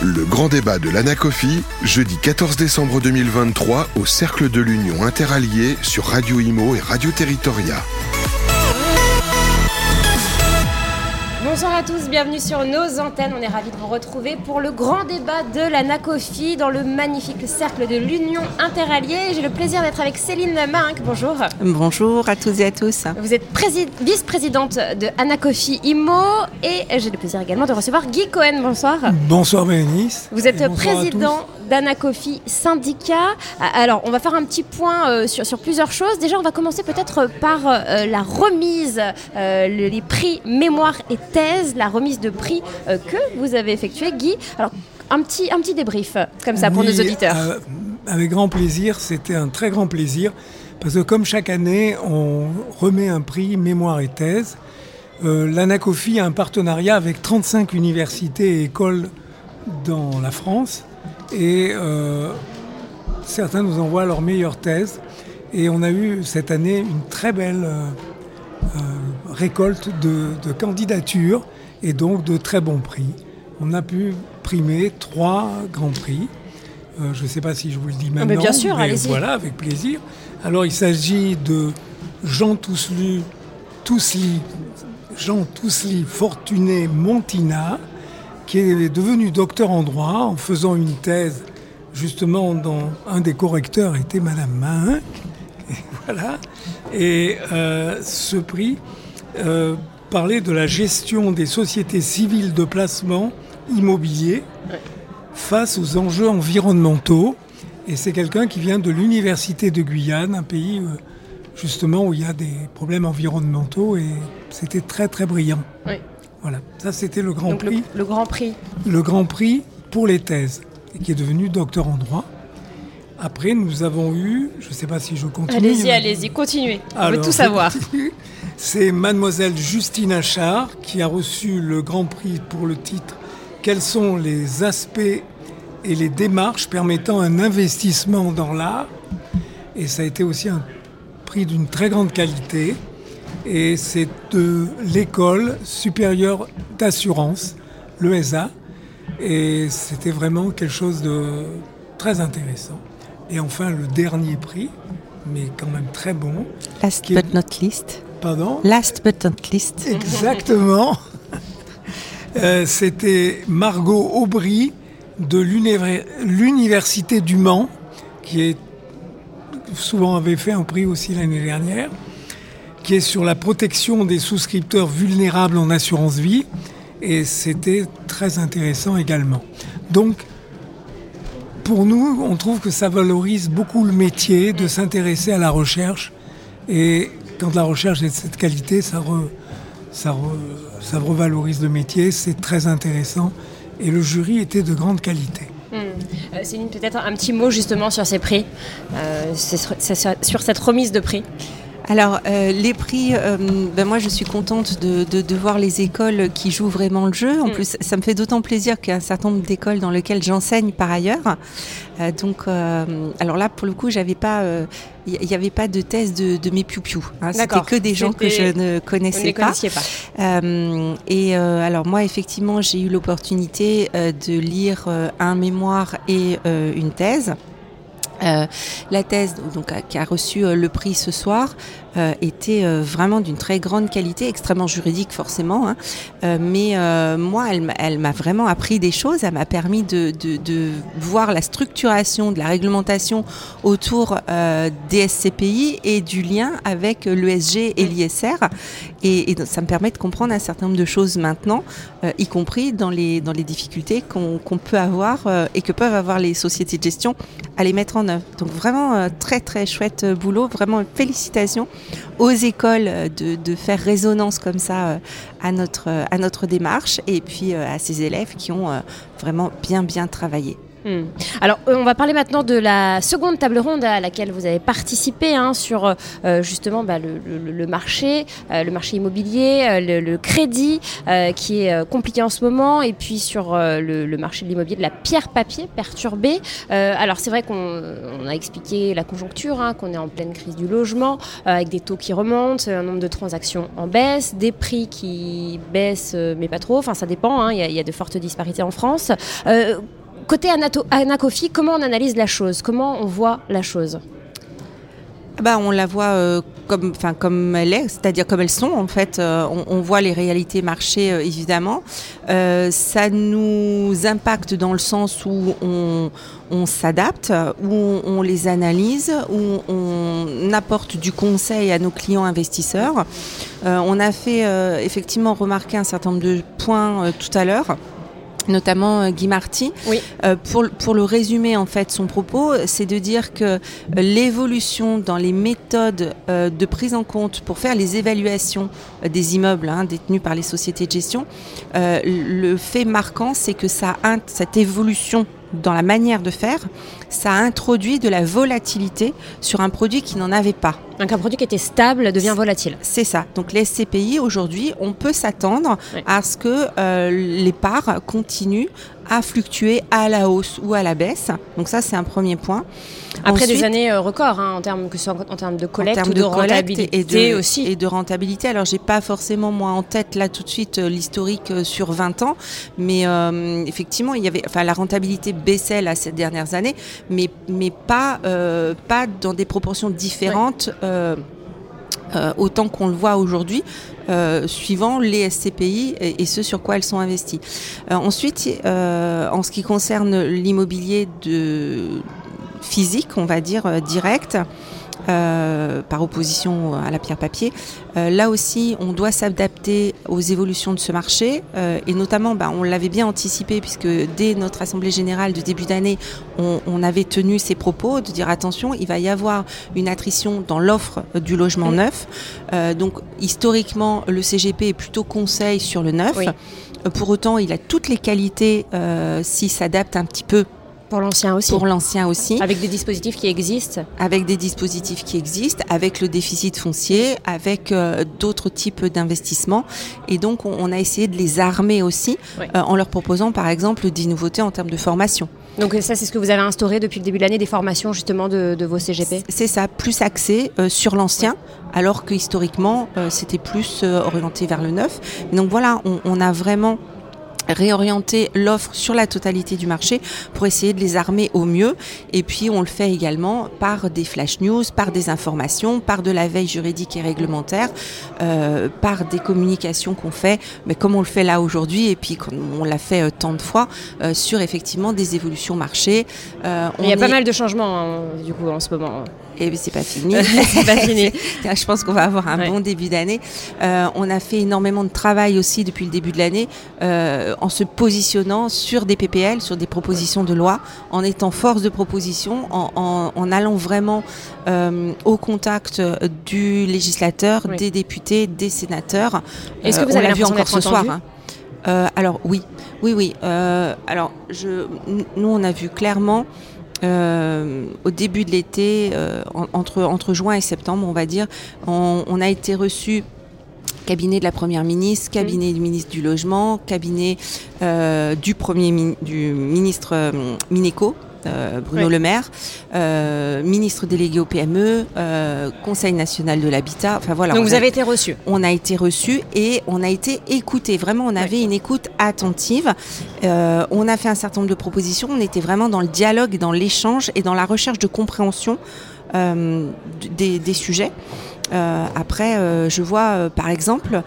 Le grand débat de l'Anacofi, jeudi 14 décembre 2023 au Cercle de l'Union Interallié sur Radio Imo et Radio Territoria. Bonsoir à tous, bienvenue sur nos antennes. On est ravis de vous retrouver pour le grand débat de la NACOFI dans le magnifique cercle de l'Union interalliée. J'ai le plaisir d'être avec Céline Marinck. Bonjour. Bonjour à tous et à tous. Vous êtes vice-présidente de Anacofi IMO et j'ai le plaisir également de recevoir Guy Cohen. Bonsoir. Bonsoir Bérénice. Vous êtes président d'Anacofi Syndicat. Alors, on va faire un petit point euh, sur, sur, plusieurs choses. Déjà, on va commencer peut-être par euh, la remise, euh, les prix mémoire et thèse, la remise de prix que vous avez effectuée, Guy. Alors, un petit, un petit débrief, comme ça, pour nos auditeurs. avec grand plaisir, c'était un très grand plaisir, parce que comme chaque année, on remet un prix mémoire et thèse. L'Anacofi a un partenariat avec 35 universités et écoles dans la France et euh, certains nous envoient leurs meilleures thèses. Et on a eu cette année une très belle euh, euh, récolte de, candidatures et donc de très bons prix. On a pu primer trois grands prix. je ne sais pas si je vous le dis ah, maintenant. mais bien sûr. Voilà, avec plaisir. Alors il s'agit de Jean Toussely, Jean Toussely Fortuné Montina, qui est devenu docteur en droit en faisant une thèse justement dont un des correcteurs était Madame Mahin. Et voilà. Et euh, ce prix euh, parlait de la gestion des sociétés civiles de placement immobilier face aux enjeux environnementaux. Et c'est quelqu'un qui vient de l'Université de Guyane, un pays euh, justement où il y a des problèmes environnementaux et c'était très très brillant. Oui. Voilà, ça c'était le Grand Prix. Le, Grand Prix. Le Grand Prix pour les thèses, qui est devenu docteur en droit. Après, nous avons eu, je ne sais pas si je continue. Allez-y, allez-y, continuez. On veut tout savoir. C'est mademoiselle Justine Achard qui a reçu le Grand Prix pour le titre Quels sont les aspects et les démarches permettant un investissement dans l'art? Et ça a été aussi un prix d'une très grande qualité et c'est de l'école supérieure d'assurance, l'ESA, et c'était vraiment quelque chose de très intéressant. Et enfin, le dernier prix, mais quand même très bon. Last but not least. Pardon Last but not least. Exactement. Euh, c'était Margot Aubry de l'Université du Mans, qui est, souvent avait fait un prix aussi l'année dernière qui est sur la protection des souscripteurs vulnérables en assurance vie. Et c'était très intéressant également. Donc, pour nous, on trouve que ça valorise beaucoup le métier de s'intéresser à la recherche. Et quand la recherche est de cette qualité, ça, ça, ça revalorise le métier. C'est très intéressant. Et le jury était de grande qualité. Hmm. Euh, Céline, peut-être un petit mot justement sur ces prix, euh, sur cette remise de prix. Alors, euh, les prix, euh, ben moi je suis contente de, de, voir les écoles qui jouent vraiment le jeu. En mm. plus, ça me fait d'autant plaisir qu'il y a un certain nombre d'écoles dans lesquelles j'enseigne par ailleurs. Euh, donc, alors là, pour le coup, j'avais pas, il n'y avait pas de thèse de, de mes piou-piou. Hein. C'était que des gens que je ne connaissais pas. pas. et alors moi, effectivement, j'ai eu l'opportunité de lire un mémoire et une thèse. Euh, la thèse donc, qui a reçu euh, le prix ce soir euh, était vraiment d'une très grande qualité, extrêmement juridique forcément, hein. mais moi elle, m'a vraiment appris des choses, elle m'a permis de, voir la structuration de la réglementation autour des SCPI et du lien avec l'ESG et l'ISR, et, ça me permet de comprendre un certain nombre de choses maintenant, y compris dans les, dans les difficultés qu'on peut avoir et que peuvent avoir les sociétés de gestion à les mettre en donc vraiment euh, très très chouette euh, boulot, vraiment félicitations aux écoles euh, de, faire résonance comme ça à notre, à notre démarche. Et puis à ces élèves qui ont vraiment bien bien travaillé. Hmm. Alors, euh, on va parler maintenant de la seconde table ronde à laquelle vous avez participé hein, sur euh, justement bah, le, marché, euh, le marché immobilier, le, crédit qui est compliqué en ce moment, et puis sur le, marché de l'immobilier de la pierre-papier perturbé. alors, c'est vrai qu'on a expliqué la conjoncture, hein, qu'on est en pleine crise du logement, avec des taux qui remontent, un nombre de transactions en baisse, des prix qui baissent, mais pas trop. Enfin, ça dépend. Hein, il y, a de fortes disparités en France. Côté Anacofi, comment on analyse la chose? Comment on voit la chose? Bah, on la voit euh, comme, enfin, comme elle est, c'est-à-dire comme elles sont en fait. Euh, on, voit les réalités marché euh, évidemment. ça nous impacte dans le sens où on, s'adapte, où on, les analyse, où on apporte du conseil à nos clients investisseurs. on a fait effectivement remarquer un certain nombre de points tout à l'heure notamment euh, Guy Marty. Euh, pour, pour le résumer en fait son propos, c'est de dire que euh, l'évolution dans les méthodes de prise en compte pour faire les évaluations des immeubles hein, détenus par les sociétés de gestion, le fait marquant, c'est que ça, cette évolution dans la manière de faire, ça a introduit de la volatilité sur un produit qui n'en avait pas. Donc un produit qui était stable devient volatile. C'est ça. Donc les SCPI, aujourd'hui, on peut s'attendre à ce que euh, les parts continuent à fluctuer à la hausse ou à la baisse. Donc ça, c'est un premier point. Après des années euh, records, hein, en termes que ce soit en termes de collecte ou de, rentabilité et de, aussi. Et de rentabilité. Alors, j'ai pas forcément moi en tête là tout de suite euh, l'historique euh, sur 20 ans, mais effectivement, il y avait, enfin, la rentabilité baissait là ces dernières années, mais mais pas pas dans des proportions différentes. Autant qu'on le voit aujourd'hui, suivant les SCPI et, ce sur quoi elles sont investies. ensuite, en ce qui concerne l'immobilier de physique, on va dire, euh, direct. Euh, par opposition à la pierre papier. Euh, là aussi, on doit s'adapter aux évolutions de ce marché et notamment, bah, on l'avait bien anticipé puisque dès notre assemblée générale de début d'année, on, avait tenu ces propos de dire attention, il va y avoir une attrition dans l'offre du logement neuf. donc historiquement, le CGP est plutôt conseil sur le neuf. Pour autant, il a toutes les qualités s'il s'adapte un petit peu pour l'ancien aussi. Pour l'ancien aussi. Avec des dispositifs qui existent. Avec des dispositifs qui existent, avec le déficit foncier, avec euh, d'autres types d'investissements. Et donc, on, a essayé de les armer aussi euh, en leur proposant, par exemple, des nouveautés en termes de formation. Donc ça, c'est ce que vous avez instauré depuis le début de l'année, des formations justement de, vos CGP C'est ça, plus axé euh, sur l'ancien, alors que historiquement, c'était plus orienté vers le neuf. Donc voilà, on, on a vraiment réorienter l'offre sur la totalité du marché pour essayer de les armer au mieux. Et puis on le fait également par des flash news, par des informations, par de la veille juridique et réglementaire, euh, par des communications qu'on fait, mais comme on le fait là aujourd'hui et puis comme on l'a fait euh, tant de fois euh, sur effectivement des évolutions marché. Il y a pas mal de changements hein, du coup en ce moment. Et c'est pas fini. pas fini. Je pense qu'on va avoir un bon début d'année. on a fait énormément de travail aussi depuis le début de l'année en se positionnant sur des PPL, sur des propositions de loi, en étant force de proposition, en, allant vraiment euh, au contact du législateur, des députés, des sénateurs. Est-ce que vous euh, avez vu encore ce soir hein. euh, Alors oui, oui, oui. alors je, nous, on a vu clairement. au début de l'été, entre, entre juin et septembre, on va dire, on, on a été reçu cabinet de la première ministre, cabinet du ministre du logement, cabinet euh, du premier du ministre euh, Mineco. Euh, Bruno Le Maire, ministre délégué au PME, Conseil national de l'habitat. Enfin voilà. Donc vous avez été reçu. On a été reçu et on a été écouté. Vraiment, on avait une écoute attentive. on a fait un certain nombre de propositions. On était vraiment dans le dialogue, dans l'échange et dans la recherche de compréhension des, des, sujets. Euh, après, euh, je vois euh, par exemple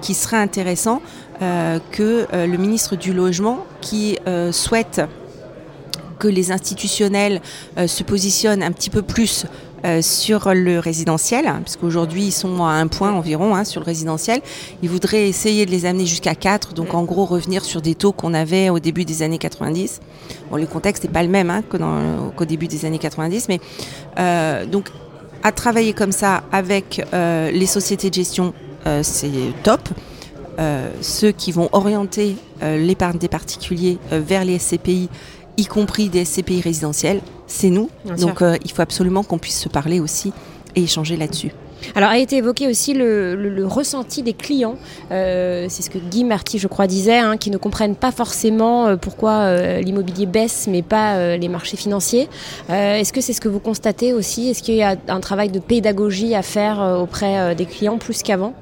qu'il serait intéressant que le ministre du Logement, qui souhaite que les institutionnels se positionnent un petit peu plus sur le résidentiel, hein, puisqu'aujourd'hui ils sont à un point environ hein, sur le résidentiel. Ils voudraient essayer de les amener jusqu'à 4, donc en gros revenir sur des taux qu'on avait au début des années 90. Bon, le contexte n'est pas le même hein, qu'au début des années 90, mais donc à travailler comme ça avec euh, les sociétés de gestion, euh, c'est top. Euh, ceux qui vont orienter l'épargne des particuliers vers les SCPI, y compris des SCPI résidentiels, c'est nous. Bien. Donc il faut absolument qu'on puisse se parler aussi et échanger là-dessus. Alors a été évoqué aussi le, ressenti des clients. Euh, c'est ce que Guy Marty, je crois, disait, hein, qui ne comprennent pas forcément euh, pourquoi euh, l'immobilier baisse, mais pas les marchés financiers. Est-ce que c'est ce que vous constatez aussi? Est-ce qu'il y a un travail de pédagogie à faire auprès des clients plus qu'avant?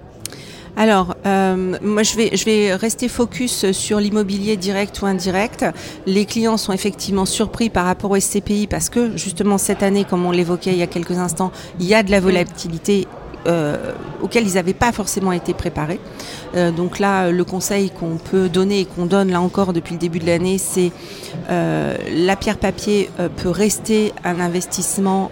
Alors, euh, moi, je vais, je vais rester focus sur l'immobilier direct ou indirect. Les clients sont effectivement surpris par rapport au SCPI parce que, justement, cette année, comme on l'évoquait il y a quelques instants, il y a de la volatilité euh, ils n'avaient pas forcément été préparés. Euh, donc là, le conseil qu'on peut donner et qu'on donne là encore depuis le début de l'année, c'est euh, la pierre papier peut rester un investissement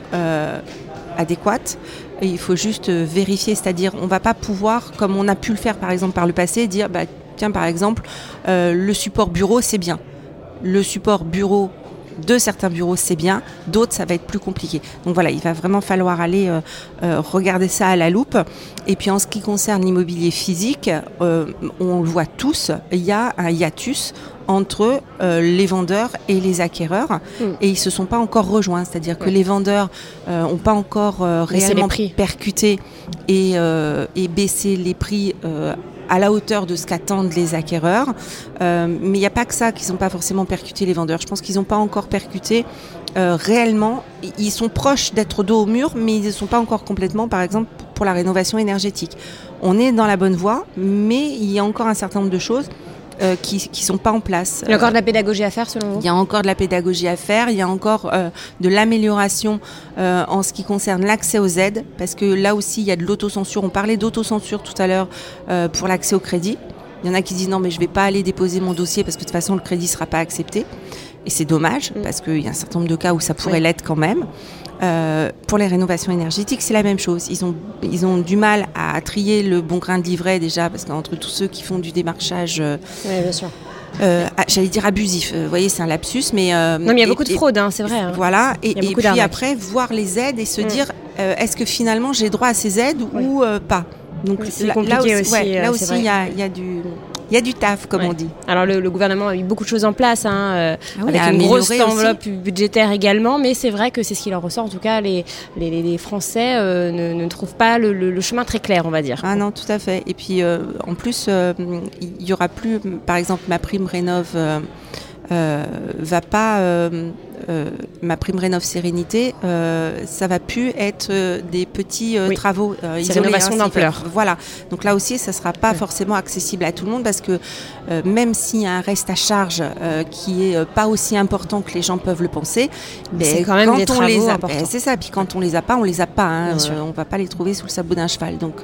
adéquat. Et il faut juste euh, vérifier, c'est-à-dire on va pas pouvoir, comme on a pu le faire par exemple par le passé, dire bah, tiens par exemple euh, le support bureau c'est bien, le support bureau de certains bureaux c'est bien, d'autres ça va être plus compliqué. Donc voilà, il va vraiment falloir aller euh, euh, regarder ça à la loupe. Et puis en ce qui concerne l'immobilier physique, euh, on le voit tous, il y a un hiatus entre euh, les vendeurs et les acquéreurs Mm. et ils se sont pas encore rejoints, c'est-à-dire que les vendeurs euh, ont pas encore euh, réellement percuté et, et baissé les prix à la hauteur de ce qu'attendent les acquéreurs. Euh, mais il n'y a pas que ça qu'ils n'ont pas forcément percuté les vendeurs. Je pense qu'ils n'ont pas encore percuté euh, réellement. Ils sont proches d'être dos au mur, mais ils ne sont pas encore complètement, par exemple, pour la rénovation énergétique. On est dans la bonne voie, mais il y a encore un certain nombre de choses euh, qui ne sont pas en place. Il y a encore de la pédagogie à faire selon vous Il y a encore de la pédagogie à faire, il y a encore euh, de l'amélioration euh, en ce qui concerne l'accès aux aides, parce que là aussi il y a de l'autocensure. On parlait d'autocensure tout à l'heure euh, pour l'accès au crédit. Il y en a qui disent non mais je vais pas aller déposer mon dossier parce que de toute façon le crédit sera pas accepté. Et c'est dommage Mm. parce qu'il y a un certain nombre de cas où ça pourrait Oui. l'être quand même. Euh, pour les rénovations énergétiques, c'est la même chose. Ils ont, ils ont du mal à trier le bon grain de livret déjà, parce qu'entre tous ceux qui font du démarchage, euh, Oui, bien sûr. euh, j'allais dire abusif, vous voyez, c'est un lapsus, mais... euh, Non, mais il y a et- beaucoup de fraude, hein, c'est vrai. hein. Voilà, et, puis après, voir les aides et se Mm. dire, euh, est-ce que finalement j'ai droit à ces aides Oui. ou pas? Donc c'est compliqué là aussi, aussi, ouais, euh, là aussi, il y a, il y a du... Il y a du taf, comme Ouais. on dit. Alors le, le gouvernement a eu beaucoup de choses en place, hein, euh, Ah oui, avec une grosse aussi. enveloppe budgétaire également, mais c'est vrai que c'est ce qui leur ressort. En tout cas, les, les, les- Français euh, ne, ne trouvent pas le, le- le chemin très clair, on va dire. Ah non, tout à fait. Et puis, euh, en plus, il y aura plus, par exemple, ma prime rénov va pas, euh, ma prime rénov sérénité, euh, ça va plus être euh, des petits Oui. travaux C'est isolés. rénovation d'ampleur. Voilà. Donc là aussi, ça sera pas Ouais. forcément accessible à tout le monde parce que même s'il y a un reste à charge qui est pas aussi important que les gens peuvent le penser, ben, quand même des on travaux les a, importants. ben, c'est ça. Puis quand on les a pas, on les a pas. hein. On va pas les trouver sous le sabot d'un cheval. Donc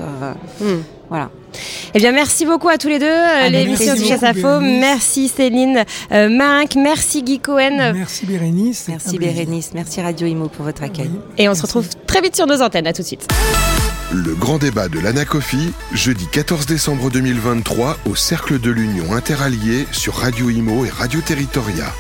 Hmm. Voilà. Eh bien, merci beaucoup à tous les deux. Euh, L'émission merci du Chasse à Faux. Merci Céline euh, Marinck. Merci Guy Cohen. Merci Bérénice. Merci. Bérénice, merci Radio Imo pour votre accueil. Oui, Et on se retrouve très vite sur nos antennes. À tout de suite. Le grand débat de l'Anacofi, jeudi 14 décembre 2023 au Cercle de l'Union Interalliée sur Radio Imo et Radio Territoria.